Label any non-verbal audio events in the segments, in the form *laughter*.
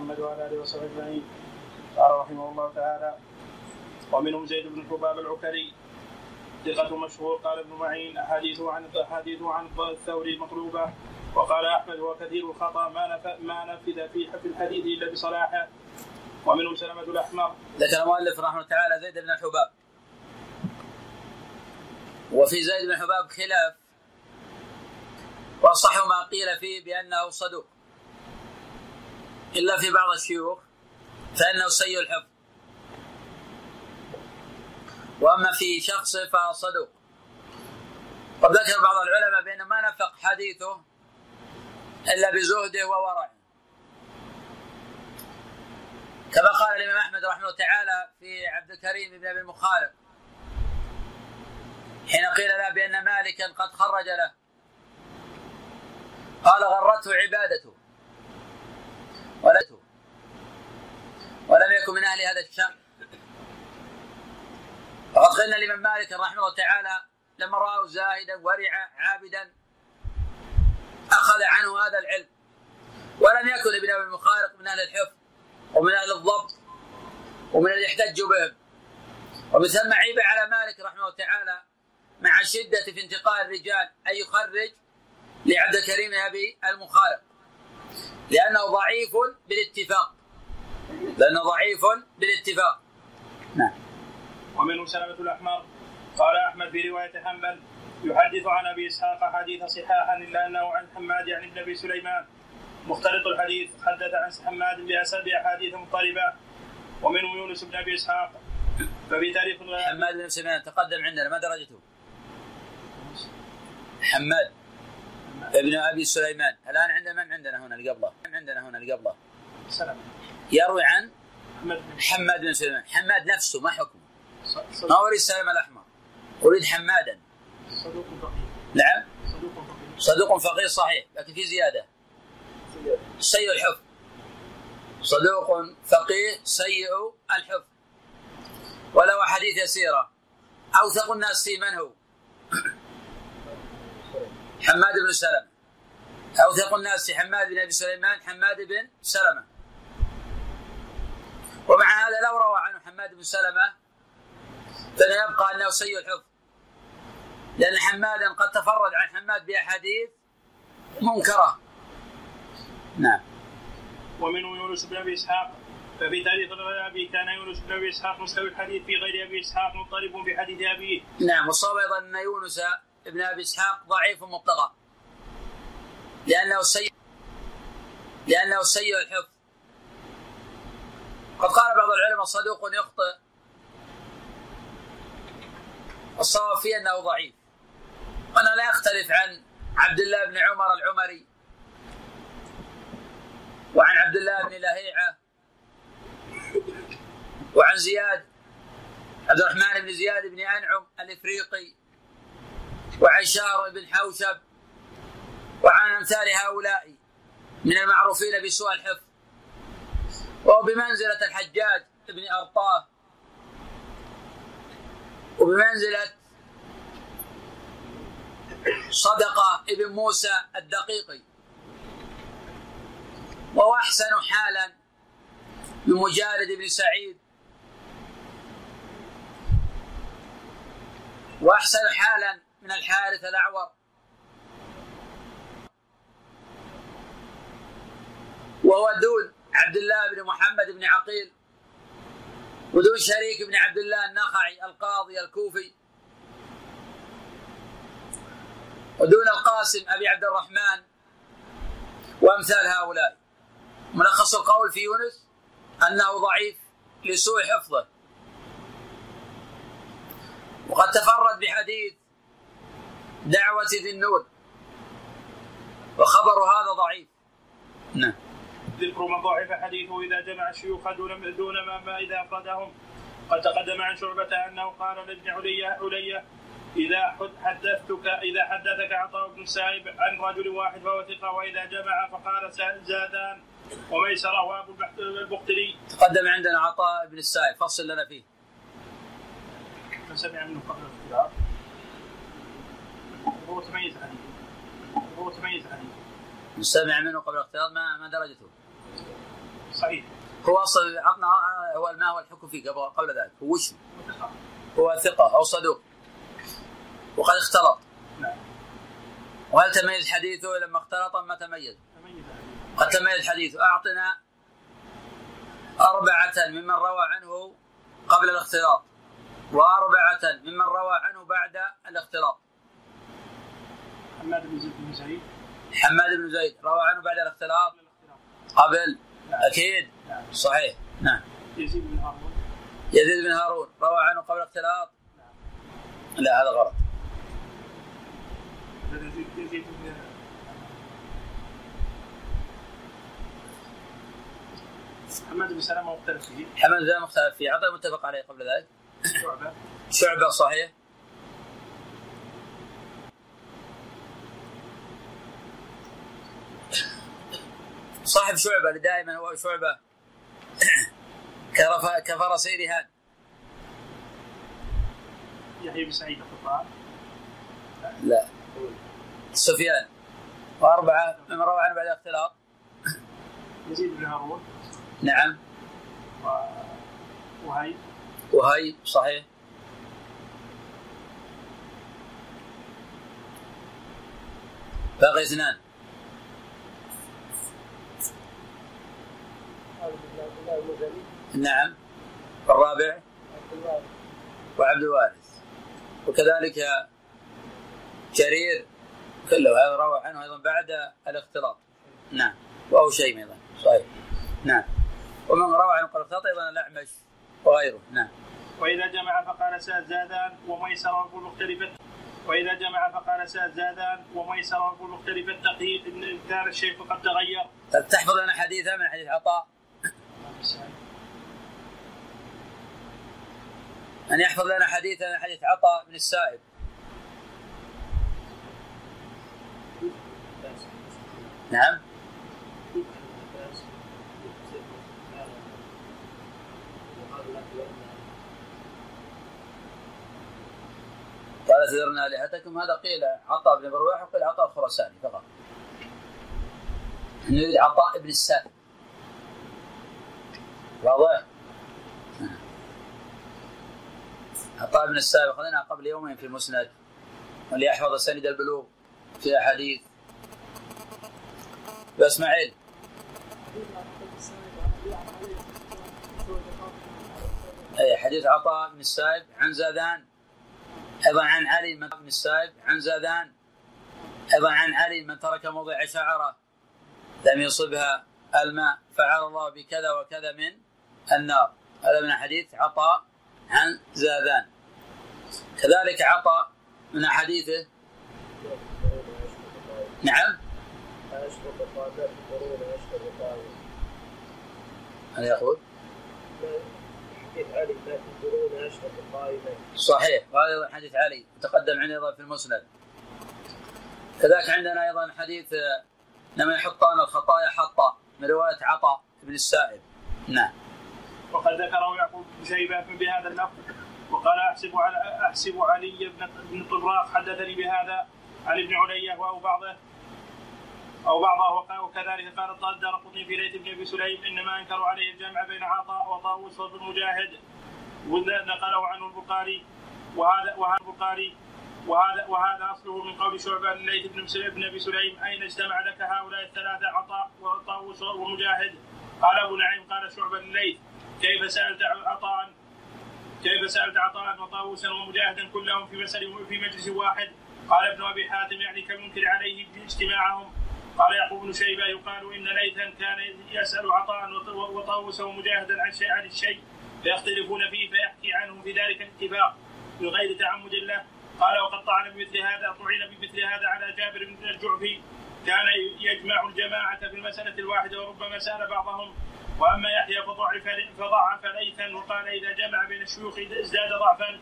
محمد وعلى آله وصحبه أجمعين. قال رحمه الله تعالى ومنهم زيد بن حباب العكري ثقة مشهور قال ابن معين أحاديثه عن أحاديثه عن الثوري مطلوبة. وقال أحمد هو كثير الخطأ ما ما نفذ في الحديث إلا بصلاحه. ومنهم سلمة الأحمر. ذكر المؤلف رحمه الله تعالى زيد بن الحباب وفي زيد بن حباب خلاف. واصح ما قيل فيه بأنه صدوق. إلا في بعض الشيوخ فإنه سيء الحفظ. وأما في شخصه فصدوق قد ذكر بعض العلماء بأنه ما نفق حديثه إلا بزهده وورعه. كما قال الإمام أحمد رحمه الله تعالى في عبد الكريم بن أبي المخارق حين قيل له بأن مالكا قد خرج له. قال غرته عبادته. ولته ولم يكن من أهل هذا الشام وقد قلنا لمن مالك رحمه الله تعالى لما راه زاهدا ورعا عابدا أخذ عنه هذا العلم. ولم يكن ابن أبي المخارق من أهل الحفظ ومن أهل الضبط ومن اللي يحتج بهم. ومن ثم عيب على مالك رحمه الله تعالى مع الشدة في انتقاء الرجال أن يخرج لعبد الكريم أبي المخارق. لأنه ضعيف بالاتفاق. لأنه ضعيف بالاتفاق. نعم. ومنه سلمة الأحمر قال أحمد في رواية حنبل يحدث عن أبي إسحاق حديث صحاحا إلا أنه عن حماد عن ابن أبي سليمان. مختلط الحديث حدث عن حماد بأسد أحاديث مضطربة. ومنه يونس بن أبي إسحاق ففي تاريخ حماد بن سليمان تقدم عندنا ما درجته؟ حماد. ابن أبي سليمان. الآن عندنا من عندنا هنا اللي قبله؟ من عندنا هنا اللي قبله؟ سلام. يروي عن حماد بن سليمان. حماد نفسه ما حكمه. ما اريد سلم الأحمر؟ أريد حمادا. صدوق فقيه نعم. صدوق فقيه صدوق صحيح لكن في زيادة. سيء الحفظ صدوق فقيه سيء الحفظ وله حديث يسيرة. أوثق الناس في من هو؟ حماد بن سلمة. أوثق الناس حماد بن أبي سليمان حماد بن سلمة. ومع هذا لو روى عنه حماد بن سلمة فلا يبقى أنه سيء الحفظ. لأن حمادا قد تفرد عن حماد بأحاديث منكرة. نعم. ومنه يونس بن أبي إسحاق. ففي تاريخ أبي كان يونس بن أبي إسحاق مستوي الحديث في غير أبي إسحاق مضطرب بحديث أبيه. نعم وصاب أيضا أن يونس ابن أبي إسحاق ضعيف مطلقا لأنه سيء لأنه سيء الحفظ. قد قال بعض العلماء صدوق يخطئ. الصواب فيه أنه ضعيف. وأنا لا أختلف عن عبد الله بن عمر العمري وعن عبد الله بن لهيعة وعن زياد عبد الرحمن بن زياد بن أنعم الإفريقي وعن شهر بن حوشب وعن أمثال هؤلاء من المعروفين بسوء الحفظ وهو بمنزلة الحجاج بن أرطاه وبمنزلة صدقة ابن موسى الدقيقي. وهو أحسن حالا من مجالد بن سعيد. وأحسن حالا من الحارث الأعور. وهو دون عبد الله بن محمد بن عقيل ودون شريك بن عبد الله النخعي القاضي الكوفي ودون القاسم أبي عبد الرحمن وأمثال هؤلاء. ملخص القول في يونس أنه ضعيف لسوء حفظه. وقد تفرد بحديث دعوة ذي النور وخبر هذا ضعيف. نعم. ذكر من ضعف حديثه إذا جمع الشيوخ دون دون ما, إذا أفردهم. قد تقدم عن شعبة أنه قال لابن علي علي إذا حدثتك إذا حدثك عطاء بن السائب عن رجل واحد فهو ثقة وإذا جمع فقال زادان وميسره وابو البختري. تقدم عندنا عطاء بن السائب فصل لنا فيه. من سمع منه قبل. هو تميز حديث هو تميز من سمع منه قبل الاختيار ما ما درجته؟ صحيح. هو أصل عطنا هو ما هو الحكم فيه قبل قبل ذلك؟ هو وش؟ هو ثقة أو صدوق. وقد اختلط. نعم. وهل تميز حديثه لما اختلط ما تميز؟ تميز. قد تميز حديثه أعطنا أربعة ممن روى عنه قبل الاختلاط. وأربعة ممن روى عنه بعد الاختلاط. حماد بن زيد بن سعيد. حماد بن زيد. روى عنه بعد الاختلاط؟ قبل. نعم. أكيد. نعم. صحيح. نعم. يزيد بن هارون. يزيد بن هارون. روى عنه قبل الاختلاط؟ نعم. لا هذا غلط. يزيد يزيد بن حماد بن سلامه مختلف فيه. حماد زي مختلف فيه. عطى متفق عليه قبل ذلك. شعبة. شعبة صحيح. صاحب شعبة اللي دائما هو شعبة *clears throat* كرف- كفرسي رهان يحيى بن سعيد القطان لا. سفيان. وأربعة. ممن روى عنه بعد الاختلاط. يزيد بن هارون. نعم. و- وهيب وهي صحيح. باقي اثنان. نعم. الرابع. وعبد الوارث. وكذلك جرير كله هذا روى عنه أيضا بعد الاختلاط. نعم. وهو شيء أيضا. صحيح. نعم. ومن روى عن الاختلاط أيضا الأعمش وغيره. نعم. وإذا جمع فقال ساد زادان وميسر وقل مختلف وإذا جمع فقال ساد زادان وميسر وقل مختلف التقييد إن كان الشيء قد تغير. تحفظ لنا حديثا من حديث عطاء؟ أن يحفظ لنا حديثا حديث عطاء بن السائب. نعم. قال تذرنا آلهتكم. هذا قيل عطاء بن برواح وقيل عطاء الخراساني فقط. نريد عطاء بن السائب. واضح؟ عطاء بن السائب أخذناها قبل يومين في المسند واللي يحفظ سند البلوغ في أحاديث بإسماعيل أي حديث عطاء بن السائب عن زادان أيضا عن علي بن السائب عن زادان أيضا عن علي من ترك موضع شعرة لم يصبها الماء فعل الله بكذا وكذا من النار. هذا من حديث عطاء عن زادان كذلك عطاء من حديثه نعم؟ هل يقول؟ صحيح. وهذا أيضا حديث علي تقدم عندنا أيضا في المسند. كذلك عندنا أيضا حديث لما يحطان الخطايا حطا من رواية عطاء بن السائب. نعم. وقد ذكره يعقوب بن شيبة بهذا اللفظ وقال أحسب على أحسب علي بن بن طراق حدثني بهذا عن ابن علية أو بعضه أو بعضه وكذلك قال الدار قطني في ليث بن أبي سليم إنما أنكروا عليه الجمع بين عطاء وطاووس وابن مجاهد. ونقله عنه البخاري وهذا وهذا البخاري وهذا وهذا أصله من قول شعبة الليث بن بن أبي سليم أين اجتمع لك هؤلاء الثلاثة عطاء وطاووس ومجاهد قال أبو نعيم قال شعبة الليث كيف سألت عطاء؟ كيف سألت عطاء وطاووسا ومجاهدا كلهم في مسألة في مجلس واحد؟ قال ابن أبي حاتم يعني كالمنكر عليه اجتماعهم. قال يعقوب بن شيبة يقال إن ليثا كان يسأل عطاء وط- وطاووسا ومجاهدا عن شيء عن الشيء فيختلفون فيه فيحكي عنهم في ذلك الاتفاق من غير تعمد له. قال وقد طعن بمثل هذا طعن بمثل هذا على جابر بن الجعفي. كان يجمع الجماعة في المسألة الواحدة وربما سأل بعضهم وأما يحيى فضعف فضعف ليثا وقال إذا جمع بين الشيوخ ازداد ضعفا.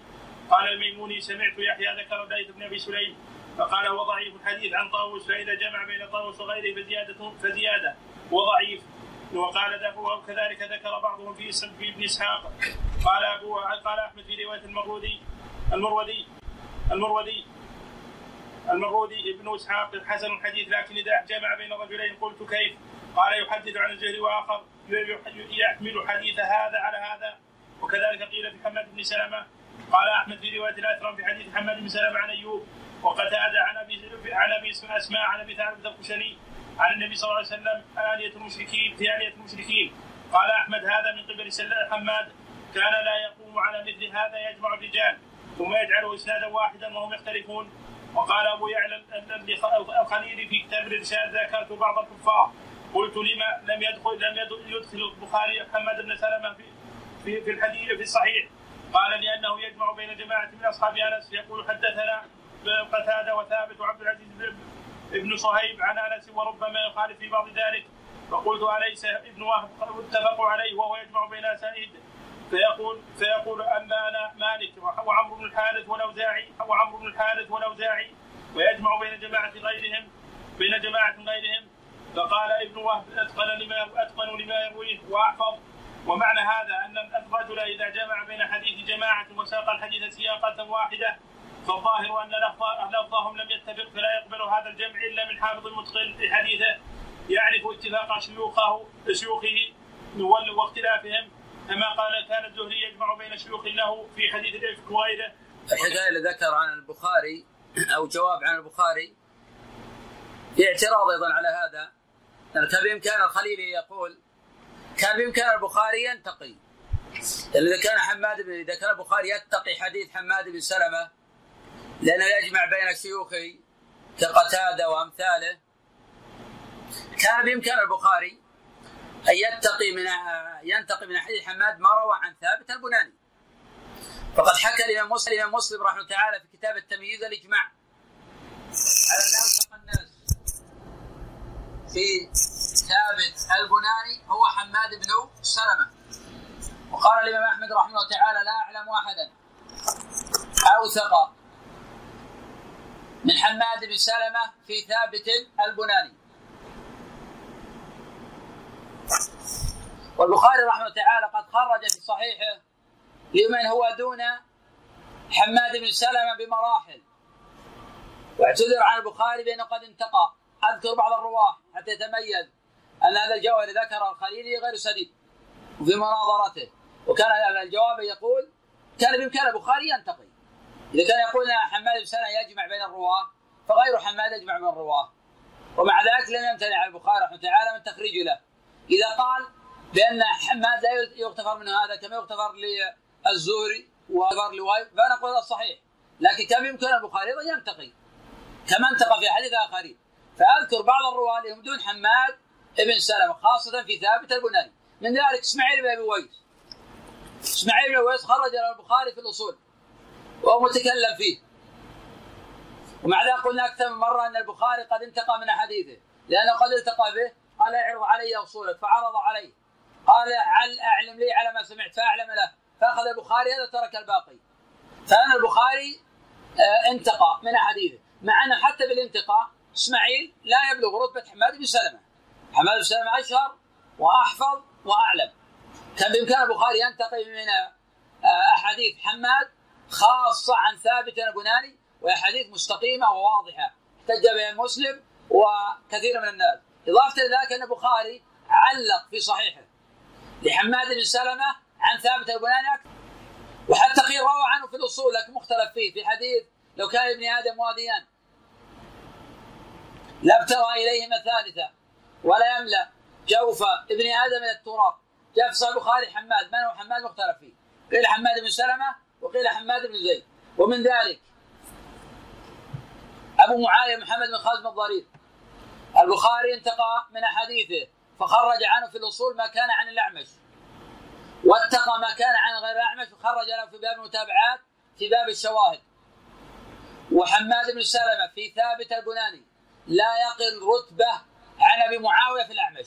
قال الميموني سمعت يحيى ذكر الليث بن أبي سليم فقال هو ضعيف الحديث عن طاووس فإذا جمع بين طاووس وغيره فزيادة فزيادة وضعيف وقال وكذلك ذكر بعضهم في اسم في ابن إسحاق. قال ابو قال أحمد في رواية المرودي المرودي المرودي المرودي ابن إسحاق حسن الحديث لكن إذا جمع بين رجلين قلت كيف؟ قال يحدث عن الزهري واخر يحمل حديث هذا على هذا. وكذلك قيل في حماد بن سلمة قال أحمد في رواية الاثرم في حديث حماد بن سلمة عن أيوب وقتاده عن أبي عن أبي أسماء عن أبي ثابت الخشني عن النبي صلى الله عليه وسلم آلية المشركين في آلية المشركين. قال أحمد هذا من قبل حماد كان لا يقوم على مثل هذا يجمع الرجال ثم يجعله إسنادا واحدا وهم يختلفون. وقال أبو يعلى الخليلي في كتاب الإرشاد ذكرت بعض الكفار. قلت لما لم يدخل لم يدخل البخاري حماد بن سلمة في في في الحديث في الصحيح. قال لأنه يجمع بين جماعة من أصحاب أنس يقول حدثنا قتادة وثابت وعبد العزيز ابن صهيب عن أنس وربما يخالف في بعض ذلك. فقلت أليس ابن وهب اتفقوا عليه وهو يجمع بين اسانيد فيقول فيقول انبانا مالك وعمرو بن الحارث والاوزاعي وعمرو بن الحارث والأوزاعي ويجمع بين جماعة غيرهم بين جماعة غيرهم. فقال ابن وهب أتقن لما أتقن لما يرويه وأحفظ. ومعنى هذا أن الرجل إذا جمع بين حديث جماعة وساق الحديث سياقة واحدة فالظاهر أن لفظهم لم يتفق فلا يقبل هذا الجمع إلا من حافظ متقن لحديثه يعرف اتفاق شيوخه شيوخه واختلافهم. كما قال كان الزهري يجمع بين شيوخ له في حديث الإفك وغيره. اللي ذكر عن البخاري أو جواب عن البخاري في اعتراض أيضا على هذا. كان بامكان الخليلي يقول كان بامكان البخاري ينتقي. إذا كان حماد بن إذا كان البخاري يتقي حديث حماد بن سلمة لأنه يجمع بين شيوخه كقتادة وأمثاله. كان بإمكان البخاري أن يتقي من ينتقي من حديث حماد ما روى عن ثابت البناني. فقد حكى الإمام مسلم مسلم رحمه الله تعالى في كتاب التمييز الإجماع. على الناس في ثابت البناني هو حماد بن سلمة. وقال الإمام أحمد رحمه الله تعالى لا أعلم أحدا أوثق من حماد بن سلمة في ثابت البناني. والبخاري رحمه الله تعالى قد خرج في صحيحه لمن هو دون حماد بن سلمة بمراحل. واعتذر عن البخاري بأنه قد انتقى. أذكر بعض الرواة حتى يتميز أن هذا الجوهر ذكر الخليلي غير سديد وفي مناظرته وكان الجواب يقول كان بإمكان البخاري ينتقي إذا كان يقول حماد بن سلمه يجمع بين الرواة فغير حماد يجمع بين الرواة. ومع ذلك لم يمتنع البخاري رحمه تعالى من تخريج له. إذا قال بأن حماد لا يغتفر منه هذا كما يغتفر للزهري ويغتفر لواي فنقول هذا صحيح. لكن كم يمكن البخاري أيضا ينتقي. كما انتقى في حديث آخرين. فأذكر بعض الرواه اللي هم دون حماد ابن سلمة خاصة في ثابت البناني من ذلك إسماعيل بن أبي ويس. إسماعيل بن ويس خرج له البخاري في الأصول وهو متكلم فيه. ومع ذلك قلنا أكثر من مرة أن البخاري قد انتقى من حديثه لأنه قد التقى به قال اعرض علي أصولك فعرض عليه قال عل أعلم لي على ما سمعت؟ فأعلم له. فأخذ البخاري هذا ترك الباقي. فان البخاري آه، انتقى من حديثه مع أنه حتى بالانتقاء إسماعيل لا يبلغ رتبة حماد بن سلمة. حماد بن سلمة أشهر وأحفظ وأعلم. كان بإمكان البخاري ينتقي من آه، أحاديث حماد خاصة عن ثابت البناني وأحاديث مستقيمة وواضحة. احتج بها مسلم وكثير من الناس. إضافة إلى ذلك أن البخاري علق في صحيحه لحماد بن سلمة عن ثابت البناني أكثر. وحتى قيل روى عنه في الأصول لكن مختلف فيه في حديث لو كان ابن آدم واديان لابتغى إليهما ثالثا. ولا يملأ جوف ابن آدم من التراب. جاء في البخاري حماد. من هو حماد مختلف فيه؟ قيل حماد بن سلمة وقيل حماد بن زيد. ومن ذلك أبو معاوية محمد بن خازم الضرير. البخاري انتقى من أحاديثه فخرج عنه في الأصول ما كان عن الأعمش. واتقى ما كان عن غير الأعمش وخرج له في باب المتابعات في باب الشواهد. وحماد بن سلمة في ثابت البناني. لا يقل رتبة عن أبي معاوية في الأعمش.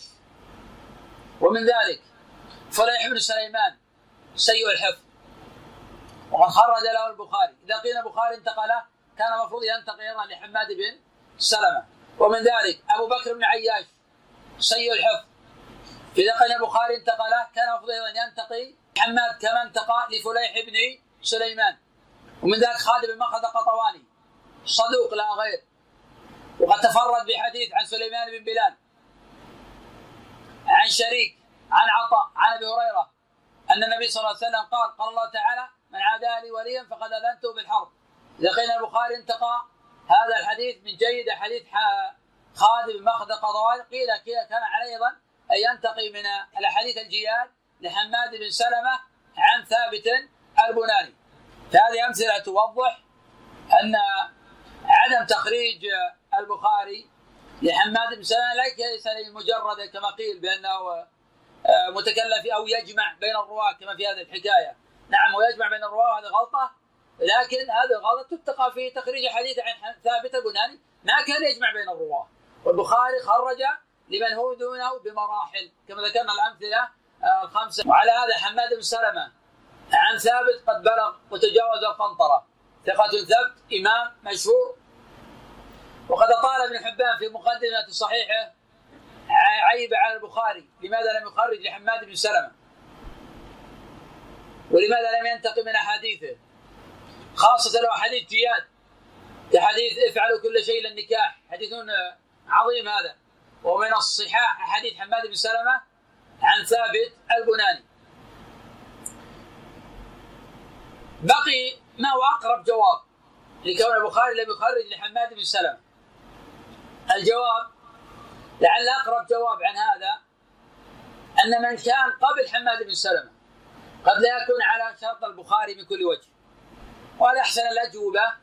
ومن ذلك فليح بن سليمان سيء الحفظ. وقد خرج له البخاري. إذا قيل البخاري انتقله كان المفروض ينتقل أيضا لحماد بن سلمة. ومن ذلك أبو بكر بن عياش سيء الحفظ. إذا قيل البخاري انتقله كان المفروض أيضا ينتقي حماد كما انتقى لفليح بن سليمان. ومن ذلك خالد بن مخلد القطواني. صدوق لا غير. وقد تفرد بحديث عن سليمان بن بلال عن شريك عن عطاء عن أبي هريرة أن النبي صلى الله عليه وسلم قال قال الله تعالى من عادى لي وليا فقد أذنته بالحرب قيل البخاري انتقى هذا الحديث من جيد حديث خالد بن مخدق قضوان قيل كان عليه أيضا أن ينتقي من الأحاديث الجياد لحماد بن سلمة عن ثابت البناني. فهذه أمثلة توضح أن عدم تخريج البخاري لحماد بن سلمه ليس مجرد كما قيل بأنه آه، متكلف أو يجمع بين الرواة كما في هذه الحكاية. نعم هو يجمع بين الرواة هذه غلطة لكن هذه الغلطه تتقى في تخريج حديث عن ثابت البناني ما كان يجمع بين الرواة. والبخاري خرج لمن هو دونه بمراحل كما ذكرنا الأمثلة آه، الخمسة. وعلى هذا حماد بن سلمة عن ثابت قد بلغ وتجاوز القنطرة. ثقة ثبت إمام مشهور وقد طال ابن حبان في مقدمة صحيحة عيب على البخاري لماذا لم يخرج لحماد بن سلمة؟ ولماذا لم ينتقي من أحاديثه؟ خاصة لو حديث جياد كحديث افعلوا كل شيء للنكاح حديث عظيم هذا. ومن الصحاح حديث حماد بن سلمة عن ثابت البناني. بقي ما هو أقرب جواب لكون البخاري لم يخرج لحماد بن سلمة. الجواب لعل أقرب جواب عن هذا أن من كان قبل حماد بن سلمة قد لا يكون على شرط البخاري من كل وجه وهذا أحسن الأجوبة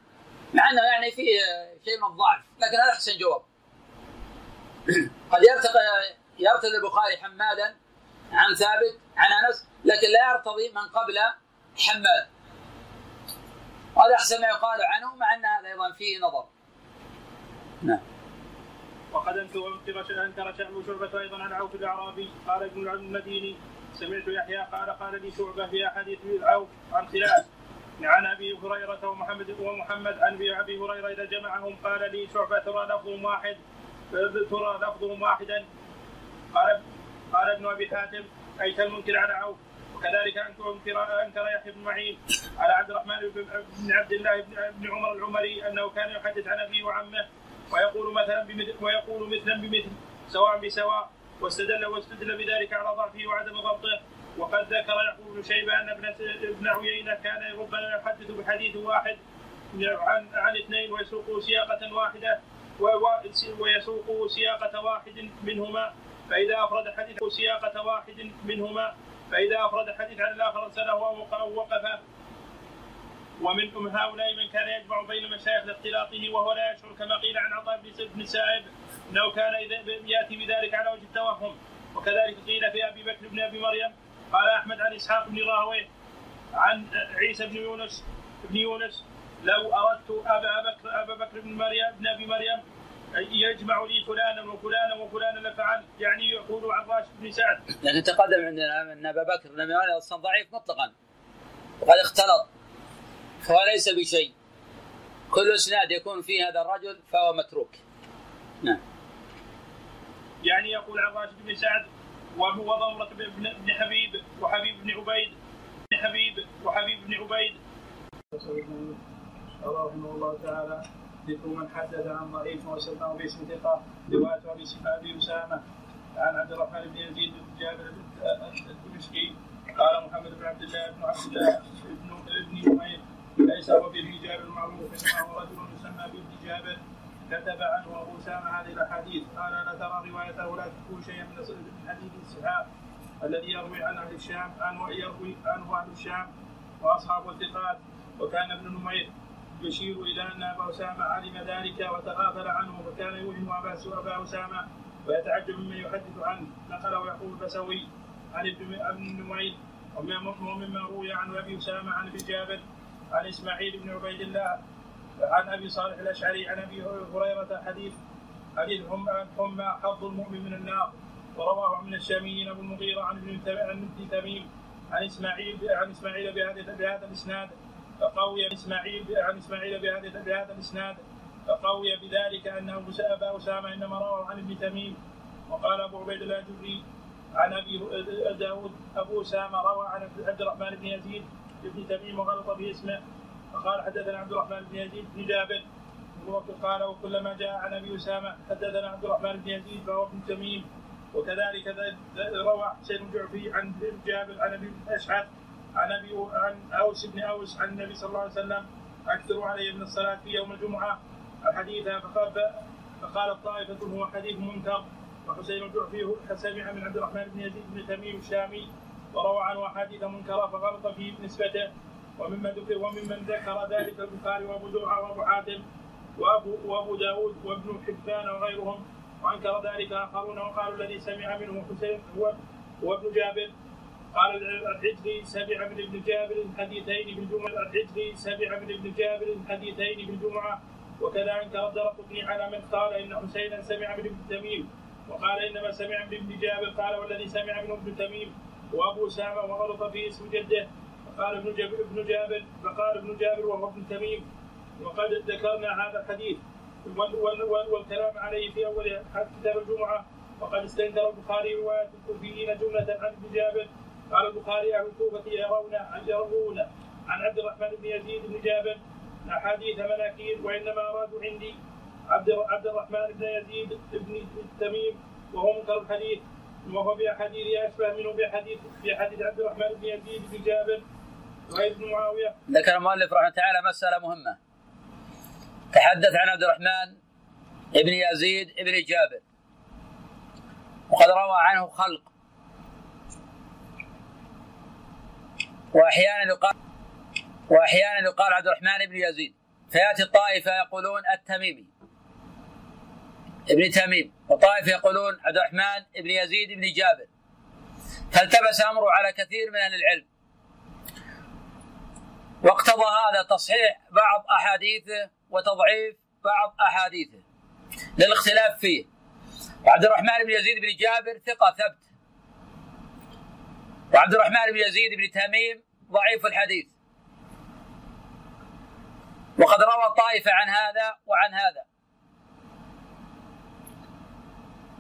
مع أنه يعني فيه شيء من الضعف لكن هذا أحسن جواب *clears throat* قد يرتقي يرتضي البخاري حمادا عن ثابت عن أنس لكن لا يرتضي من قبل حماد وهذا أحسن ما يقال عنه مع أن هذا أيضا فيه نظر. نعم. وقد انكر انكر شأن شعبة أيضا عن عوف الأعرابي. قال ابن المديني سمعت يحيى قال قال لي شعبة في احاديث عوف عن خلاف. عن أبي هريرة ومحمد ومحمد عن ابي هريرة إذا جمعهم قال لي شعبة ترى لفظهم واحد ترى لفظهم واحدا. قال قال ابن أبي حاتم أي كالمنكر على عوف. وكذلك انكر انكر يحيى بن معين. على عبد الرحمن بن عبد الله بن عمر العمري أنه كان يحدث عن أبيه وعمه. ويقول مثلا بمثل ويقول مثلا بمثل سواء بسواء واستدل واستدل بذلك على ضعفه وعدم ضبطه. وقد ذكر يعقوب بن شيبة أن ابن ابن عيينة كان ربما يحدث بحديث واحد عن عن اثنين ويسوق سياقة واحدة ويسوق سياقة واحد منهما فإذا أفرد حديث سياقة واحد منهما فإذا أفرد حديث عن الآخر أرسله أو وقف ومن هؤلاء من كان يجمع بين مشايخ لاختلاطه وهو لا يشعر كما قيل عن عطاء بن سائب انه كان ياتي بذلك على وجه التوهم. وكذلك قيل في أبي بكر بن أبي مريم قال أحمد عن إسحاق بن راهويه عن عيسى بن يونس بن يونس لو أردت ابا بكر ابا بكر بن مريم بن أبي مريم يجمع لي فلانا وفلانا وفلانا لفعل يعني يقول عن راشد بن سعد. لكن تقدم عندنا أن أبا بكر لم يكن أصلا ضعيف مطلقا وقد اختلط. فهو ليس بشيء. كل إسناد يكون فيه هذا الرجل فهو متروك. نعم. يعني يقول عن راشد بن سعد وهو ضمرة بن حبيب وحبيب بن عبيد بن حبيب وحبيب بن عبيد. رحمه الله تعالى ذكر من حدث عن ضعيف وسماه باسم ثقة رواية أبي أسامة عن عبد الرحمن بن يزيد بن جابر الدمشقي قال محمد بن عبد الله بن عبد الله بن كتب عنه أبو أسامة هذه الأحاديث. قال لا ترى روايته لا تكون شيئا من حديث السحاب الذي يروي عن أهل الشام عنه يروي عنه أهل الشام وأصحاب الثقات. وكان ابن نمير يشير إلى أن أبا أسامة علم ذلك وتغافل عنه وكان يوهم أبا أسامة ويتعجب ممن يحدث عنه. نقله يقول البسوي عن ابن نمير ومما روي عن أبي أسامة عن ابي جابر عن إسماعيل بن عبيد الله عن أبي صالح الأشعري عن أبي هريرة حديث حديث هم حظ المؤمن من النار. ورواه من الشاميين أبو المغيرة عن ابن تميم عن إسماعيل عن إسماعيل بهذا بهذا الإسناد. فقوي إسماعيل عن إسماعيل بهذا بهذا الإسناد. فقوي بذلك أنه أبا أسامة إنما رواه عن ابن تميم. وقال أبو عبيد الله الجبري عن أبي داود أبو أسامة روى عن عبد الرحمن بن يزيد بن تميم وغلط في اسمه. فقال حدثنا عبد الرحمن بن يزيد بن جابر قال وكلما جاء عن أبي أسامة حدثنا عبد الرحمن بن يزيد فهو ابن تميم وكذلك روى حسين الجعفي عن جابر عن أبي أشعث عن أبي عن أوس بن أوس عن النبي صلى الله عليه وسلم اكثروا علي من الصلاة في يوم الجمعة الحديث فقال فقالت طائفه هو حديث منكر وحسين الجعفي سمع من عبد الرحمن بن يزيد بن تميم الشامي وروى عنه أحاديث منكرة فغلط في نسبته. وممن ذكر وممن ذكر ذلك البخاري وأبو زرعه وأبو حاتم وابو وأبو داود وابن حبان وغيرهم. وانكر ذلك آخرون وقالوا الذي سمع منه حسين هو هو ابن جابر. قال العجلي سمع من ابن جابر الحديثين بالجمعه العجلي سمع من ابن جابر الحديثين بالجمعه وكذا انكر الدرقطني على من قال إن حسينا سمع من ابن تميم. وقال إنما سمع من ابن جابر. قال والذي سمع منه ابن تميم. وأبو سامه وغلط في اسم جده. فقال ابن جابر ابن جابر فقال ابن جابر وهو ابن تميم وقد ذكرنا هذا الحديث. والكلام عليه في أول كتاب الجمعة. وقد استنكر البخاري رواية الكوفيين جملة عن ابن جابر. قال البخاري أهل الكوفة يرون يروون عن عبد الرحمن بن يزيد بن جابر. أحاديث مناكير وإنما ارادوا عندي عبد عبد الرحمن بن يزيد بن تميم. وهو منكر الحديث. وهو بأحاديث أشبه منه بحديث بحديث عبد الرحمن بن يزيد بن جابر. معاوية. ذكر المؤلف رحمه الله تعالى مسألة مهمة. تحدث عن عبد الرحمن بن يزيد بن جابر. وقد روى عنه خلق. وأحيانا يقال وأحيانا يقال عبد الرحمن بن يزيد. فيأتي الطائفة يقولون التميمي. ابن تميم. وطائفه يقولون عبد الرحمن بن يزيد بن جابر. فالتبس أمره على كثير من أهل العلم. واقتضى هذا تصحيح بعض أحاديثه وتضعيف بعض أحاديثه للاختلاف فيه. وعبد الرحمن بن يزيد بن جابر ثقة ثبت. وعبد الرحمن بن يزيد بن تميم ضعيف الحديث. وقد روى طائفة عن هذا وعن هذا.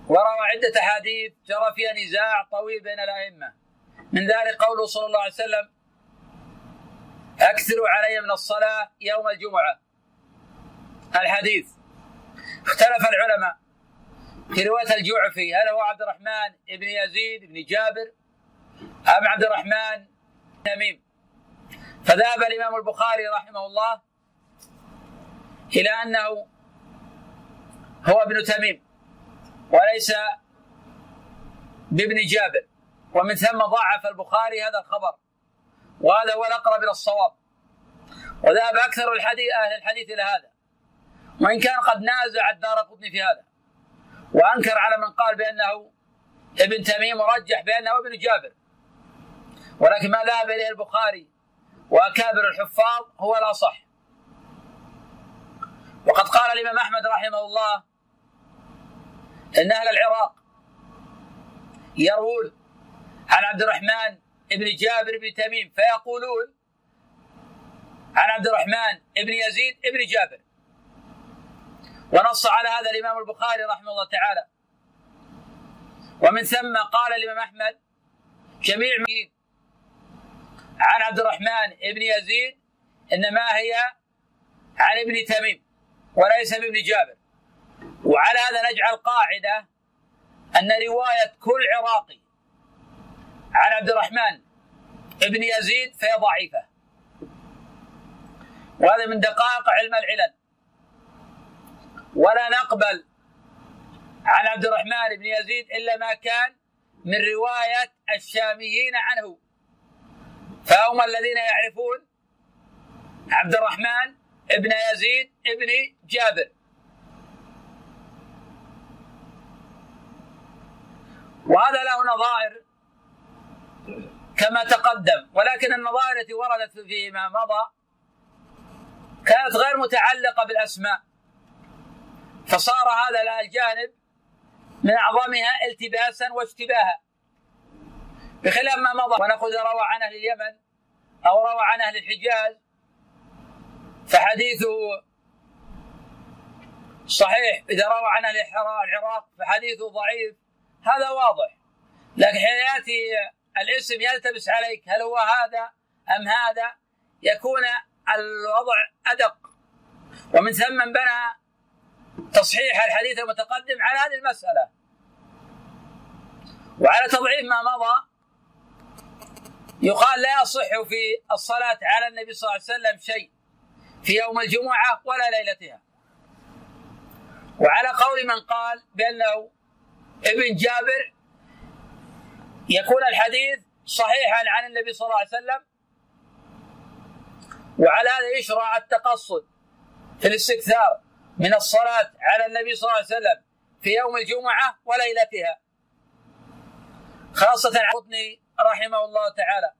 وروى عدة أحاديث جرى فيها نزاع طويل بين الأئمة. من ذلك قوله صلى الله عليه وسلم أكثروا علي من الصلاة يوم الجمعة. الحديث. اختلف العلماء في رواية الجعفي هل هو عبد الرحمن بن يزيد بن جابر أم عبد الرحمن تميم؟ فذهب الإمام البخاري رحمه الله إلى أنه هو ابن تميم وليس بابن جابر. ومن ثم ضعف البخاري هذا الخبر. وهذا هو الأقرب إلى الصواب. وذهب أكثر الحديث أهل الحديث إلى هذا. وإن كان قد نازع الدار قطني في هذا. وأنكر على من قال بأنه ابن تميم ورجح بأنه ابن جابر. ولكن ما ذهب إليه البخاري وأكابر الحفاظ هو الأصح وقد قال الإمام أحمد رحمه الله إن أهل العراق يروون عن عبد الرحمن بن جابر بن تميم فيقولون عن عبد الرحمن بن يزيد بن جابر. ونص على هذا الإمام البخاري رحمه الله تعالى. ومن ثم قال الإمام أحمد جميع عن عبد الرحمن بن يزيد إنما هي عن ابن تميم وليس بابن جابر. وعلى هذا نجعل قاعدة أن رواية كل عراقي عن عبد الرحمن بن يزيد فهي ضعيفة. وهذا من دقائق علم العلل. ولا نقبل عن عبد الرحمن بن يزيد إلا ما كان من رواية الشاميين عنه. فهم الذين يعرفون عبد الرحمن ابن يزيد ابن جابر. وهذا له نظائر كما تقدم. ولكن النظائر التي وردت فيما مضى كانت غير متعلقة بالأسماء. فصار هذا الجانب من أعظمها التباسا واشتباها بخلاف ما مضى ونقول روى عن أهل اليمن أو روى عن أهل الحجاز فحديثه صحيح. إذا روى عن أهل العراق فحديثه ضعيف. هذا واضح. لكن حين يأتي الاسم يلتبس عليك. هل هو هذا أم هذا؟ يكون الوضع أدق. ومن ثم بنى تصحيح الحديث المتقدم على هذه المسألة. وعلى تضعيف ما مضى يقال لا يصح في الصلاة على النبي صلى الله عليه وسلم شيء في يوم الجمعة ولا ليلتها. وعلى قول من قال بأنه ابن جابر يكون الحديث صحيحا عن النبي صلى الله عليه وسلم. وعلى هذا يشرع التقصد في الاستكثار من الصلاة على النبي صلى الله عليه وسلم في يوم الجمعة وليلتها. خاصة عن رحمه الله تعالى.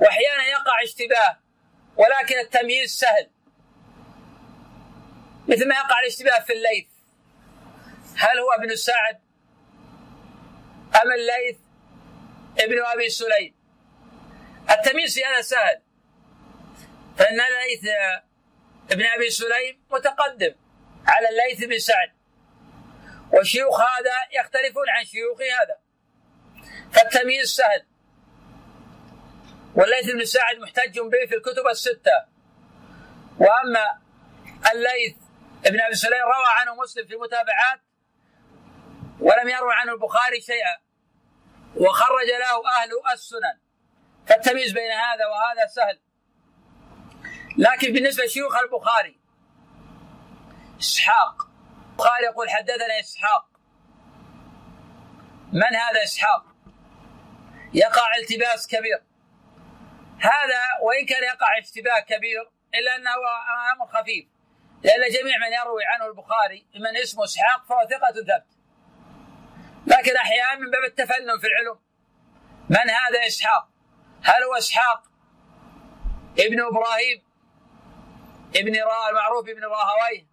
واحيانا يقع اشتباه ولكن التمييز سهل. مثل ما يقع الاشتباه في الليث هل هو ابن سعد أم الليث ابن أبي سليم؟ التمييز في هذا سهل. فإن الليث ابن أبي سليم متقدم على الليث بن سعد وشيوخ هذا يختلفون عن شيوخ هذا. فالتمييز سهل. والليث بن سعد محتج به في الكتب الستة. وأما الليث بن أبي سليم روى عنه مسلم في متابعات ولم يروي عنه البخاري شيئا وخرج له أهل السنن. فالتمييز بين هذا وهذا سهل. لكن بالنسبة لشيوخ البخاري إسحاق. البخاري يقول حدثنا إسحاق. من هذا إسحاق؟ يقع التباس كبير. هذا وإن كان يقع اشتباه كبير إلا أنه أمر خفيف. لأن جميع من يروي عنه البخاري من اسمه إسحاق فهو ثقة ثبت. لكن أحيانا من باب التفنن في العلوم. من هذا إسحاق؟ هل هو إسحاق ابن إبراهيم؟ ابن را المعروف ابن راهويه.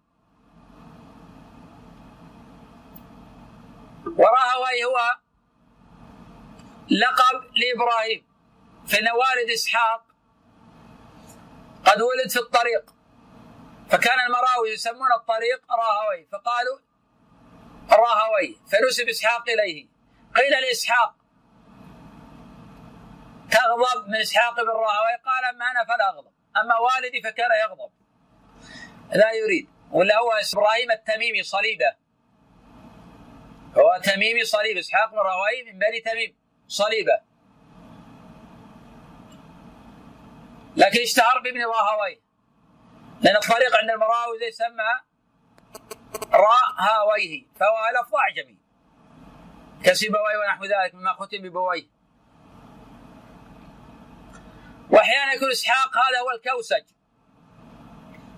وراهويه هو لقب لإبراهيم. فإن والد إسحاق قد ولد في الطريق. فكان المراوي يسمون الطريق راهوي. فقالوا راهوي فنسب إسحاق إليه. قيل لإسحاق تغضب من إسحاق بن راهوي قال أما أنا فلا أغضب. أما والدي فكان يغضب. لا يريد. ولا هو إبراهيم التميمي صليبة. هو تميمي صليب إسحاق بن راهوي من بني تميم صليبة. لكن اشتهر بابن راهوي لأن الطريق عند المراوي زي يسمى راهويه فهو لفظ أعجمي كسيبويه ونحو ذلك مما ختم ببويه وأحيانا يكون إسحاق هذا هو الكوسج.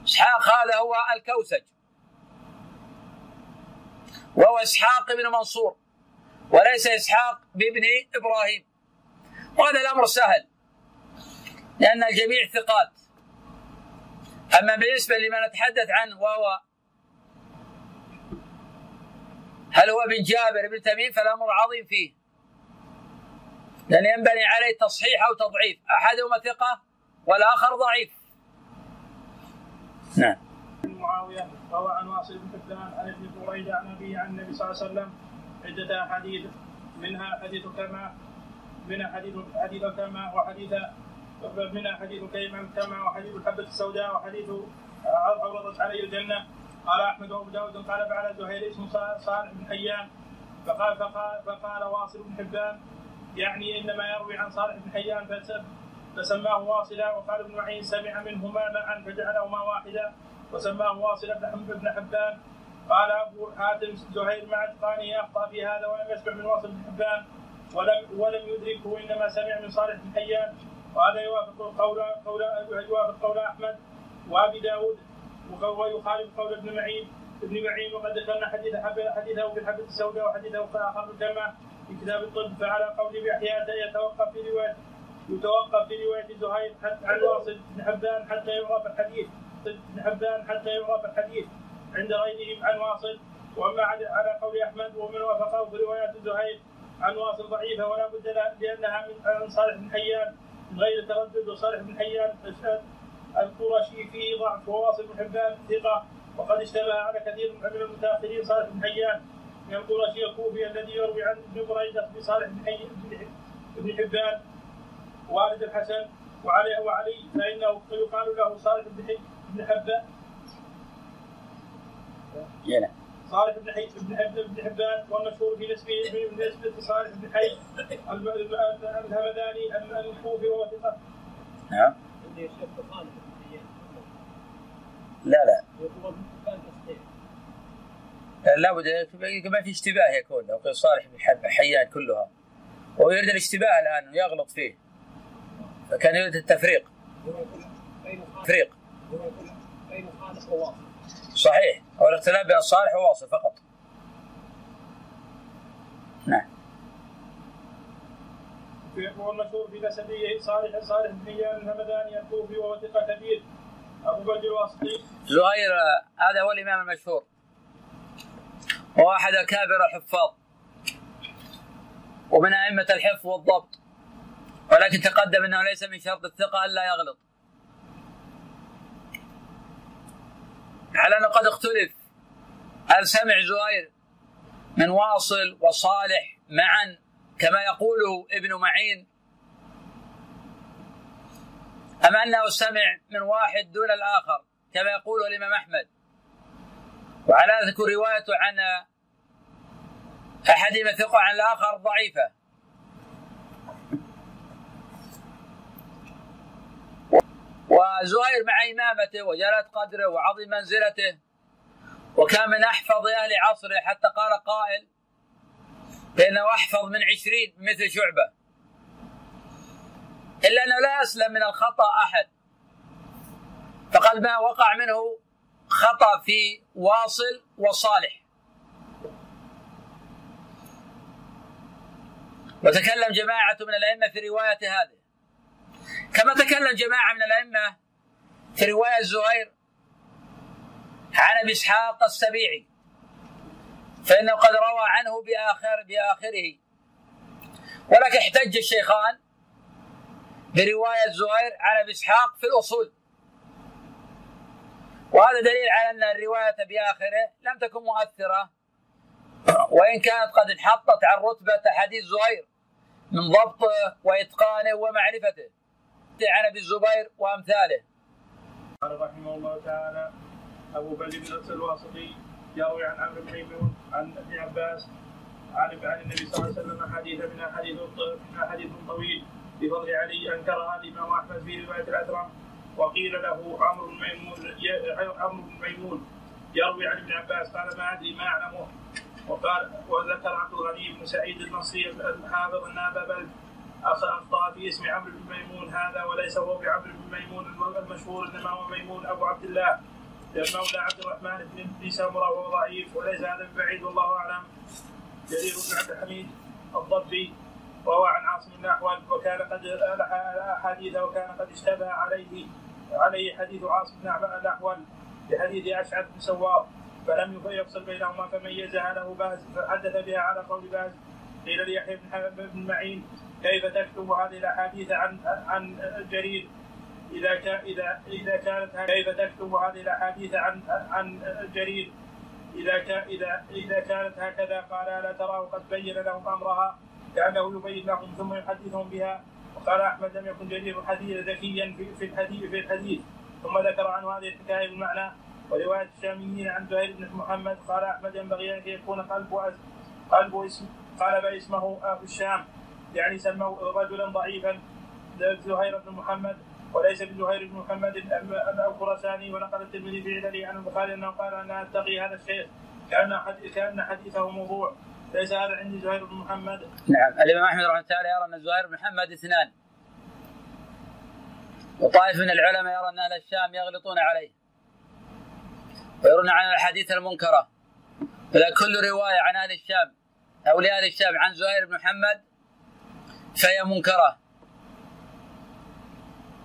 إسحاق هذا هو الكوسج. وهو إسحاق بن منصور وليس إسحاق بابن إبراهيم. وهذا الأمر سهل لأن الجميع ثقات. أما بالنسبة لما نتحدث عنه وهو هل هو بن جابر بن تميم؟ فالأمر عظيم فيه. لأن ينبني عليه تصحيح أو تضعيف. أحدهما ثقة والآخر ضعيف. نعم. معاوية روى عن واصل بن حبان عن ابن بريدة عن عن النبي صلى الله عليه وسلم. عدة أحاديث منها حديث كما منها حديث حديث كما وحديث منها حديث كيما كما وحديث الحبة السوداء وحديث عرضت علي الجنة. قال أحمد وأبو داود قال فعل زهير اسمه صالح بن حيان. فقال فقال, فقال واصل بن حبان يعني إنما يروي عن صالح بن حيان فسماه واصلا وقال ابن معين سمع منهما معا فجعلهما واحدا وسماه واصلا بن حبان. قال أبو حاتم زهير مع إتقانه أخطأ في هذا ولم يسمع من واصل بن حبان ولم ولم يدركه إنما سمع من صالح بن حيان. وهذا يوافق قول قول يوافق قول أحمد وأبي داود. ويخالف قول ابن معين ابن معين وقد ذكرنا حديث حديثه في الحبة السوداء وحديثه في آخر الجمع في كتاب الطب فعلى قول بأحياء يتوقف في رواية يتوقف في رواية زهير عن واصل بن حبان حتى يعرف الحديث بن حبان حتى يعرف الحديث عند غيرهم عن واصل. وأما على قول أحمد ومن وافقه في روايات زهير عن واصل ضعيفة ولا بد لأنها من صالح بن حيان من غير تردد وصالح بن حيان القرشي فيه ضعف وواصل بن حبان ثقة وقد اشتبه على كثير من المتاخرين صالح بن حيان من القرشي الكوفي الذي يروي عن ابن بريده بصالح بن حي بن حبان والد الحسن وعلي وعلي فإنه يقال له صالح بن بن حبان. صالح بن حي بن بن حبان والمشهور في نسبه بنسبة صالح بن حي الهمداني الكوفي وهو ثقة. نعم. لا لا. لابد ما في اشتباه يكون لو قيل صالح بن حيان كلها. هو يريد الاشتباه الآن يغلط فيه. فكان يريد التفريق. تفريق. صحيح. هو الاختلاف بين الصالح وواصل فقط نعم والمشهور في نسبيه صالح صالح بن حيان الهمداني الكوفي وهو ثقة كبير. أبو بكر الواسطي. زهير هذا هو الإمام المشهور. وأحد أكابر الحفاظ ومن أئمة الحفظ والضبط. ولكن تقدم أنه ليس من شرط الثقة ألا يغلط. على أنه قد اختلف. هل سمع زهير من واصل وصالح معا؟ كما يقوله ابن معين. أم أنه سمع من واحد دون الآخر كما يقوله الإمام أحمد. وعلى أذكر روايته عن أحدهما ثقة عن الآخر ضعيفة. وزهير مع إمامته وجلالة قدره وعظيم منزلته. وكان من أحفظ أهل عصره حتى قال قائل بأنه أحفظ من عشرين مثل شعبة. إلا أنه لا أسلم من الخطأ أحد. فقد ما وقع منه خطأ في واصل وصالح. وتكلم جماعة من الأئمة في رواية هذه. كما تكلم جماعة من الأئمة في رواية زهير عن أبي إسحاق السبيعي. فإنه قد روى عنه بآخر بآخره. ولكن احتج الشيخان برواية زهير عن أبي إسحاق في الأصول. وهذا دليل على أن الرواية بآخره لم تكن مؤثرة. وإن كانت قد انحطت عن رتبة حديث زهير من ضبطه وإتقانه ومعرفته. عن أبي الزبير وأمثاله. قال رحمه الله تعالى أبو بكر بن الواسطي يروي عن عمرو بن عن ابن عباس عن عن النبي صلى الله عليه وسلم حديث من حديث من حديث طويل بفضل علي انكرها الإمام أحمد في رواية الاكرم وقيل له عمرو بن ميمون عمرو بن ميمون يروي عن ابن عباس قال ما أدري ما أعلمه. وقال وذكر عبد الغني بن سعيد المصري الحافظ النابا بل أخطأ في اسم عمرو بن ميمون هذا وليس هو بعمرو بن ميمون المشهور إنما هو ميمون أبو عبد الله. مولى عبد الرحمن بن سمره وهو ضعيف وليس هذا ببعيد والله أعلم. جرير بن عبد الحميد الضبي وهو عن عاصم الاحول وكان قد أحاديث وكان قد اشتبه عليه عليه حديث عاصم الاحول بحديث أشعث بن سوار فلم يفصل بينهما فميزها له بهز فحدث بها على قول بهز قيل ليحيى بن معين كيف تكتب هذه الأحاديث عن عن جرير؟ إذا كان اذا إذا كانت كيف تكتب هذه الأحاديث عن عن جرير؟ إذا كان اذا إذا كانت هكذا قال الا تراه قد بين لهم أمرها كأنه يبين لهم ثم يحدثهم بها. وقال أحمد لم يكن جرير الحديث ذكيا في الحديث في الحديث. ثم ذكر عنه هذه الحكاية بالمعنى ورواية الشاميين عن زهير بن محمد. قال أحمد ينبغي أن يكون قلب قلب اسم قلب اسمه أهل الشام. يعني سموا رجلا ضعيفا. زهير بن محمد وليس بزهير بن محمد الخراساني ونقل الترمذي في علله عن البخاري أنه قال أنا أتقي هذا الشيخ كأن كأن حديثه موضوع. ليس هذا عندي زهير بن محمد. نعم. الإمام أحمد رحمه الله تعالى يرى أن زهير بن محمد اثنان. وطائف من العلماء يرى أن أهل الشام يغلطون عليه. ويرون عن الأحاديث المنكرة. فلا كل رواية عن أهل الشام أو لأهل الشام عن زهير بن محمد فهي منكرة.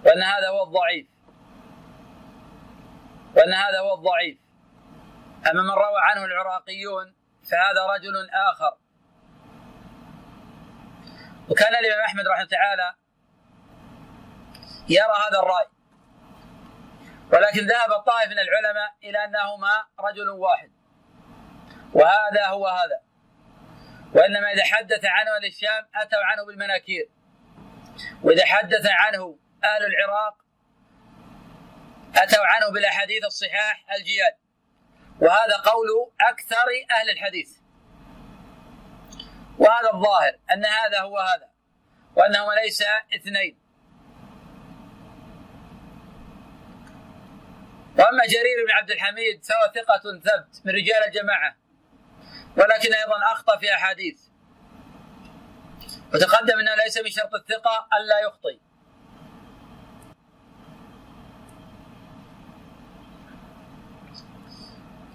وأن هذا هو الضعيف. وأن هذا هو الضعيف. أما من روى عنه العراقيون فهذا رجل آخر. وكان الإمام أحمد رحمه تعالى يرى هذا الرأي. ولكن ذهب طائف من العلماء إلى أنهما رجل واحد. وهذا هو هذا. وإنما إذا حدث عنه الشام أتوا عنه بالمناكير. وإذا حدث عنه أهل العراق أتوا عنه بالأحاديث الصحاح الجياد. وهذا قول أكثر أهل الحديث. وهذا الظاهر أن هذا هو هذا وأنهما ليس اثنين. وأما جرير بن عبد الحميد فهو ثقة ثبت من رجال الجماعة ولكن أيضا أخطأ في أحاديث. وتقدم أنه ليس من شرط الثقة ألا يخطئ.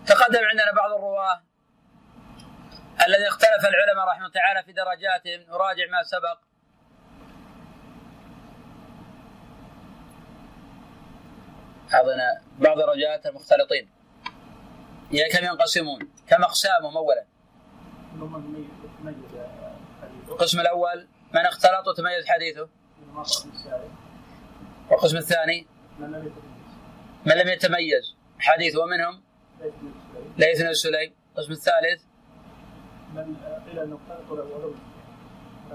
تقدم عندنا بعض الرواة الذي اختلف العلماء رحمه الله تعالى في درجاتهم نراجع ما سبق. أعطينا بعض درجات المختلطين. إلى كم ينقسمون؟ كم أقسامهم أولا؟ القسم الأول من اختلط وتميز حديثه؟ والقسم الثاني؟ من لم يتميز. حديثه ومنهم؟ ليث بن سليم. القسم الثالث.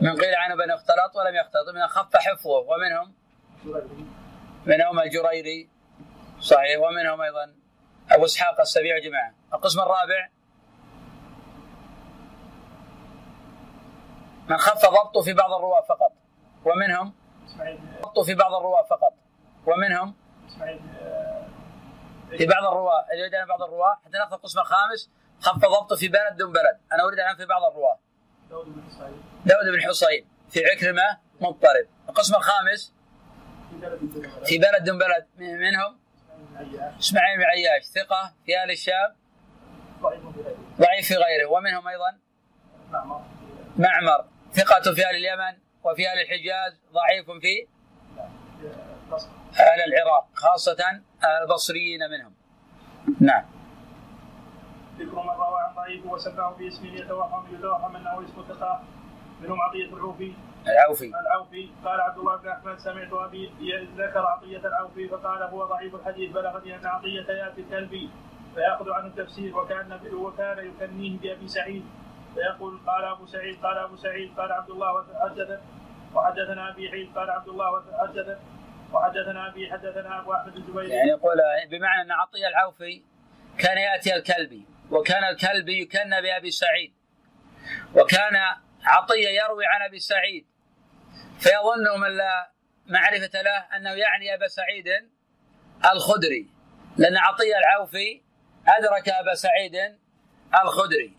من قيل عنه بأنه اختلط ولم يختلط. من خف حفظه. ومنهم منهم الجريري. صحيح. ومنهم أيضا أبو إسحاق السبيع جماعة القسم الرابع. من خف ضبطه في بعض الرواة فقط. ومنهم ضبطه في بعض الرواة فقط. ومنهم في بعض الرواة. يريد بعض الرواة حتى نأخذ القسم الخامس خف ضبطه في بلد دون بلد. أنا أريد الان في بعض الرواة. داود بن حصين. في عكرمة مضطرب. القسم الخامس في بلد دون بلد. منهم؟ إسماعيل بن عياش. ثقة في أهل الشام؟ ضعيف في غيره. ومنهم أيضا؟ معمر. ثقة في أهل اليمن وفي أهل الحجاز. ضعيف في؟ أهل العراق خاصة البصريين منهم. نعم. ذكر من روى عن ضعيف وسماه باسم يتوهم يتوهم أنه اسم ثقة. منهم عطية العوفي. العوفي. العوفي. قال عبد الله بن أحمد سمعت أبي ذكر عطية العوفي فقال هو ضعيف الحديث بلغني أن عطية يأتي الكلبي فيأخذ عنه التفسير وكان وكان يكنيه بأبي سعيد. فيقول قال أبو سعيد قال أبو سعيد قال عبد الله وحدث وحدثنا أبي عيد قال عبد الله وحدث وحدثنا أبي حدثنا أبو أحمد الزبيري يعني يقول بمعنى أن عطية العوفي كان يأتي الكلبي وكان الكلبي يكنى بأبي سعيد. وكان عطية يروي عن أبي سعيد فيظن من لا معرفة له أنه يعني أبا سعيد الخدري لأن عطية العوفي أدرك أبا سعيد الخدري.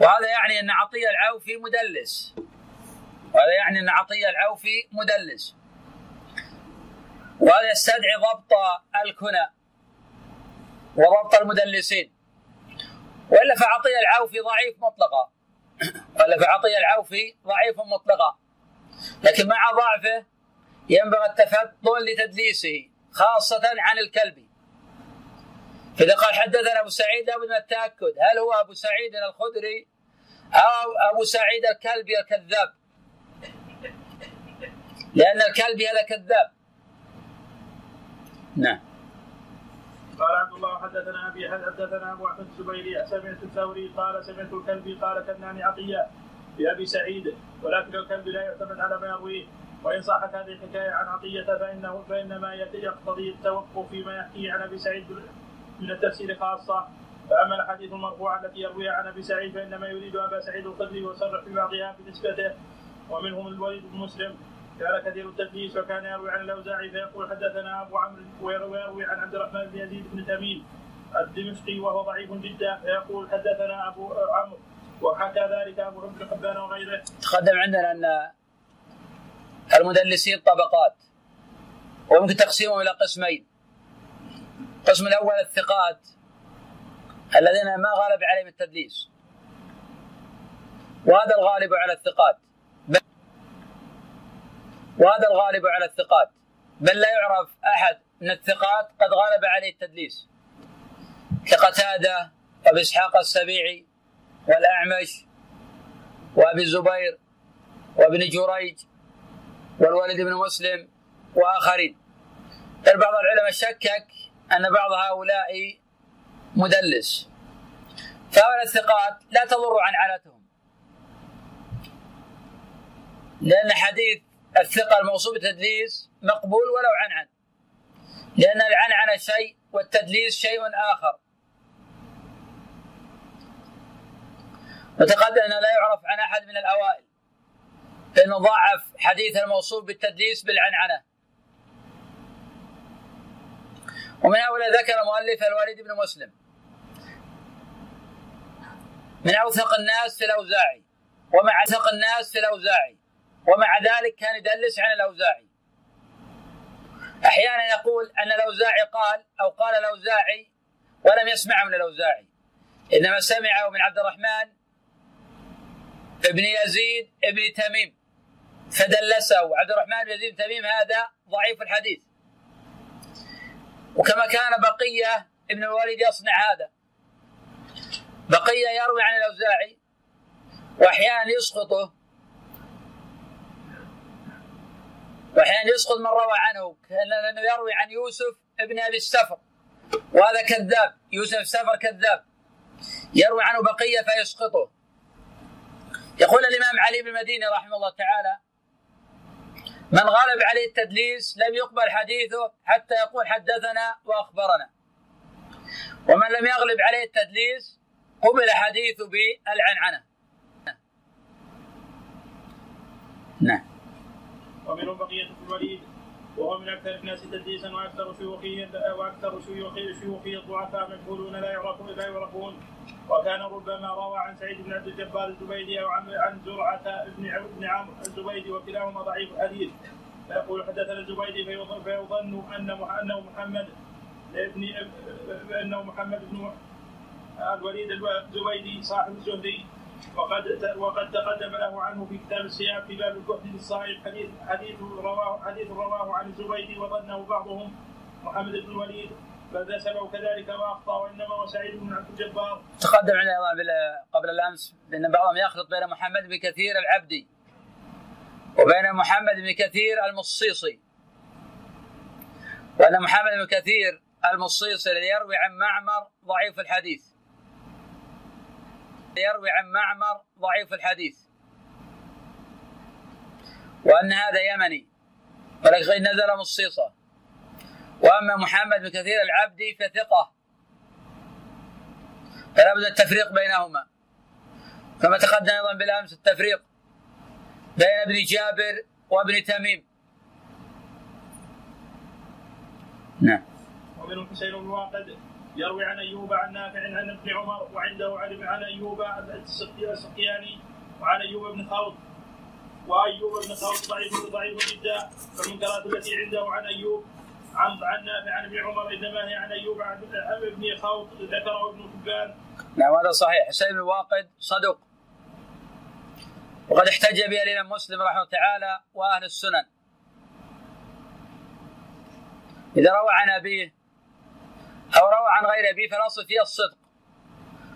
وهذا يعني أن عطية العوفي مدلس. وهذا يعني أن عطية العوفي مدلس. وهذا يستدعي ضبط الكنى وضبط المدلسين. وإلا فعطيه العوفي ضعيف مطلقا. وإلا فعطيه العوفي ضعيف مطلقا. لكن مع ضعفه ينبغي التفضل لتدليسه خاصة عن الكلبي فإذا قال حدثنا أبو سعيد لابد من التأكد. هل هو أبو سعيد الخدري أو أبو سعيد الكلبي الكذاب؟ لأن الكلبي هذا كذاب. نعم. قال عبد الله حدثنا أبي حدثنا أبو احمد الزبيري سمعت الثوري قال سمعت الكلبي قال كناني عطيه بأبي سعيد ولكن الكلب لا يعتمد على ما يرويه. وإن صحت هذه الحكاية عن عطية فإنه فإنما يقتضي التوقف فيما يحكيه عن أبي سعيد من التفسير خاصة. فأما الأحاديث المرفوعة التي يرويها عن أبي سعيد فإنما يريد أبا سعيد الخدري ويصرح في بعضها بنسبته ومنهم الوليد بن مسلم. كان كثير التدليس وكان يروي عن الأوزاعي فيقول حدثنا أبو عمرو ويروي عن عبد الرحمن بن يزيد بن تميم الدمشقي وهو ضعيف جدا فيقول حدثنا أبو عمرو وحكى ذلك أبو بن حبان وغيره. تقدم عندنا أن المدلسين طبقات ويمكن تقسيمهم إلى قسمين. القسم الأول الثقات الذين ما غالب عليهم التدليس. وهذا الغالب على الثقات. وهذا الغالب على الثقات. بل لا يعرف أحد من الثقات قد غالب عليه التدليس. كقتاده وابي إسحاق السبيعي والأعمش وأبي الزبير وابن جريج والوليد بن مسلم وآخرين. بل بعض العلماء شكك أن بعض هؤلاء مدلس. فهؤلاء الثقات لا تضر عن عناتهم لأن حديث الثقة الموصوف بالتدليس مقبول ولو عن عن لأن العنعنة شيء والتدليس شيء آخر. وتقدم أنه لا يعرف عن أحد من الأوائل فإنه ضعف حديث الموصوف بالتدليس بالعنعنة. ومن هؤلاء ذكر مؤلف الوليد بن مسلم. من أوثق الناس في الأوزاعي. ومع أوثق الناس في الأوزاعي. ومع ذلك كان يدلس عن الأوزاعي. أحيانا يقول أن الأوزاعي قال أو قال الأوزاعي ولم يسمع من الأوزاعي. إنما سمعه من عبد الرحمن ابن يزيد ابن تميم. فدلسه. عبد الرحمن بن يزيد بن تميم هذا ضعيف الحديث. وكما كان بقية ابن الوليد يصنع هذا. بقية يروي عن الأوزاعي. وأحيانا يسقطه. وأحيانا يسقط من روى عنه لأنه يروي عن يوسف ابن أبي السفر. وهذا كذاب يوسف السفر كذاب. يروي عنه بقية فيسقطه. يقول الإمام علي بن المديني رحمه الله تعالى من غلب عليه التدليس لم يقبل حديثه حتى يقول حدثنا وأخبرنا. ومن لم يغلب عليه التدليس قبل حديثه بألعنعنة. نعم. ومنهم بقية الوليد وهو من أكثر الناس تدليسا وأكثر شيوخيه وأكثر شيوخية الضعفاء مجهولون لا يعرفون لا يعرفون. وكان ربما روى عن سعيد بن عبد الجبار الزبيدي أو عن زرعة بن بن عمرو الزبيدي وكلاهما ضعيف الحديث. فيقول حدثنا الزبيدي فيظن أن انه محمد ابن انه محمد بن الوليد الزبيدي صاحب الزهري وقد وقد تقدم له عنه في كتاب الصيام في باب الجهد للصائم حديث حديث رواه حديث رواه عن الزبيدي وظنه بعضهم محمد بن الوليد فدسمه كذلك وأخطأ وإنما هو سعيد بن عبد الجبار. تقدم عندنا قبل الأمس بأن بعضهم يخلط بين محمد بن كثير العبدي وبين محمد بن كثير المصيصي وأن محمد بن كثير المصيصي الذي يروي عن معمر ضعيف الحديث يروي عن معمر ضعيف الحديث. وأن هذا يمني ولكن نزل مصيصة. وأما محمد بن كثير العبدي فثقة. فلا بد التفريق بينهما. كما تقدم أيضا بالأمس التفريق بين ابن جابر وابن تميم. نعم. ومنهم حسين بن واقد. يروي عن أيوب عن نافع عن ابن عمر وعنده عن أيوب السقياني وعن أيوب بن خوض وأيوب بن خوض ضعيف ضعيف جدا فالمنكرات التي عنده عن أيوب عن عن نافع عن ابن عمر إنما هي عن أيوب عن ابن خوض ذكره ابن حبان. نعم هذا صحيح حسين بن واقد صدوق وقد احتج به الإمام مسلم رحمه الله تعالى وأهل السنن. إذا روى عن أبيه أو روى عن غير أبي فالأصل فيه الصدق.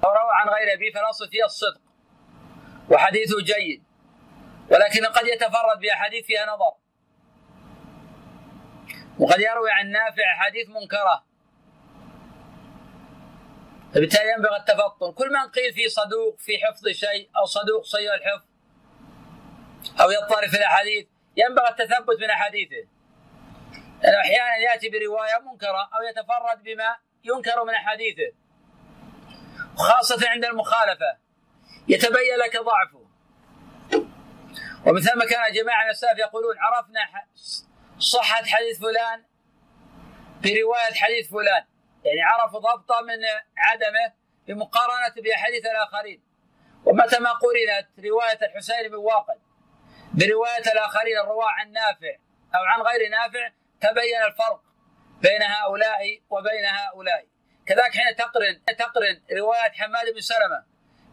أو روى عن غير أبي فالأصل فيه الصدق. وحديثه جيد. ولكن قد يتفرد بأحاديث فيها نظر. وقد يروي عن نافع أحاديث منكرة. فبالتالي ينبغي التفطن. كل من قيل فيه صدوق في حفظ شيء أو صدوق سيء الحفظ أو يضطرب في الأحاديث ينبغي التثبت من أحاديثه. لأنه أحيانا يأتي برواية منكرة أو يتفرد بما ينكر من أحاديثه وخاصة عند المخالفة يتبين لك ضعفه. ومن ثم كان جماعة من السلف يقولون عرفنا صحة حديث فلان برواية حديث فلان. يعني عرفوا ضبطه من عدمه بمقارنة بأحاديث الآخرين. ومتى ما قرنت رواية الحسين بن واقد برواية الآخرين الرواة عن نافع أو عن غير نافع تبين الفرق. بين هؤلاء وبين هؤلاء. كذلك حين تقرن تقرن رواية حماد بن سلمة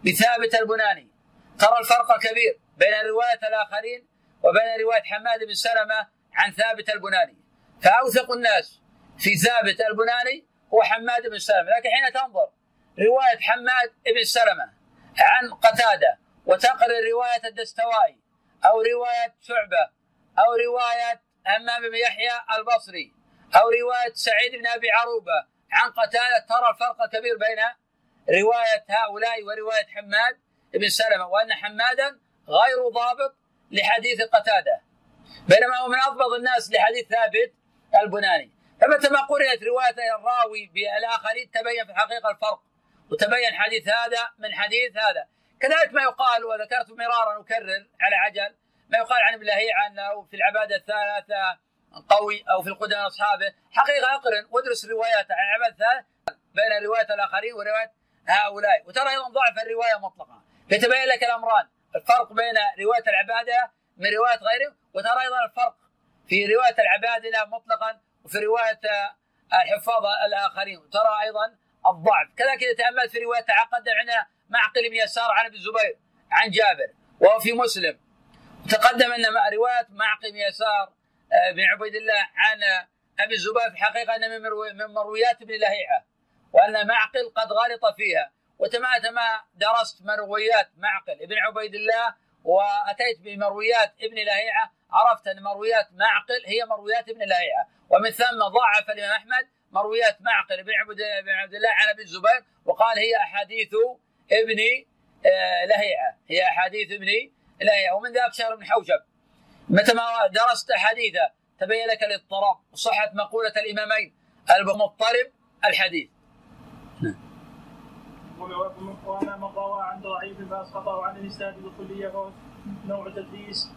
بثابت البناني. ترى الفرق الكبير بين رواية الآخرين وبين رواية حماد بن سلمة عن ثابت البناني. فأوثق الناس في ثابت البناني هو حماد بن سلمة. لكن حين تنظر رواية حماد بن سلمة عن قتادة وتقرن رواية الدستوائي أو رواية شعبة أو رواية همام بن يحيى البصري أو رواية سعيد بن أبي عروبة عن قتادة ترى الفرق الكبير بين رواية هؤلاء ورواية حماد بن سلمة وأن حمادا غير ضابط لحديث قتادة بينما هو من أضبط الناس لحديث ثابت البناني. فمتى ما قرنت رواية الراوي بالآخرين تبين في الحقيقة الفرق وتبين حديث هذا من حديث هذا. كذلك ما يقال وذكرت مرارا أكرر على عجل ما يقال عن ابن لهيعه انه في العبادة الثلاثه قوي أو في القدماء أصحابه. حقيقة أقرن وادرس روايات العباده الثلاثه بين روايه الآخرين وروايه هؤلاء. وترى أيضا ضعف الرواية مطلقا. فيتبين لك الأمران. الفرق بين رواية العبادة من رواية غيرهم وترى أيضا الفرق في رواية العبادة مطلقا وفي رواية الحفاظ الآخرين. وترى أيضا الضعف. كذلك إذا تأملت في رواية تعقد عندنا معقل بن يسار عن ابن الزبير عن جابر وهو في مسلم. تقدم أن رواية معقل بن يسار بن عبيد الله عن أبي الزبير في الحقيقة انه من مرويات ابن لهيعة وأن معقل قد غلط فيها. وتمات ما درست مرويات معقل ابن عبيد الله وأتيت بمرويات ابن لهيعة. عرفت أن مرويات معقل هي مرويات ابن لهيعة. ومن ثم ضعف الإمام أحمد مرويات معقل بن عبد الله عن أبي الزبير وقال هي أحاديث ابن آه، لهيعة. هي أحاديث ابن لهيعة. ومن ذاك شهر بن حوشب. متى ما درست احاديثه تبين لك الاضطراب. وصحه مقولة الإمامين. المضطرب الحديث. واما من روى عن ضعيف فاسقطه عن بالكليه فهو نوع تدليس.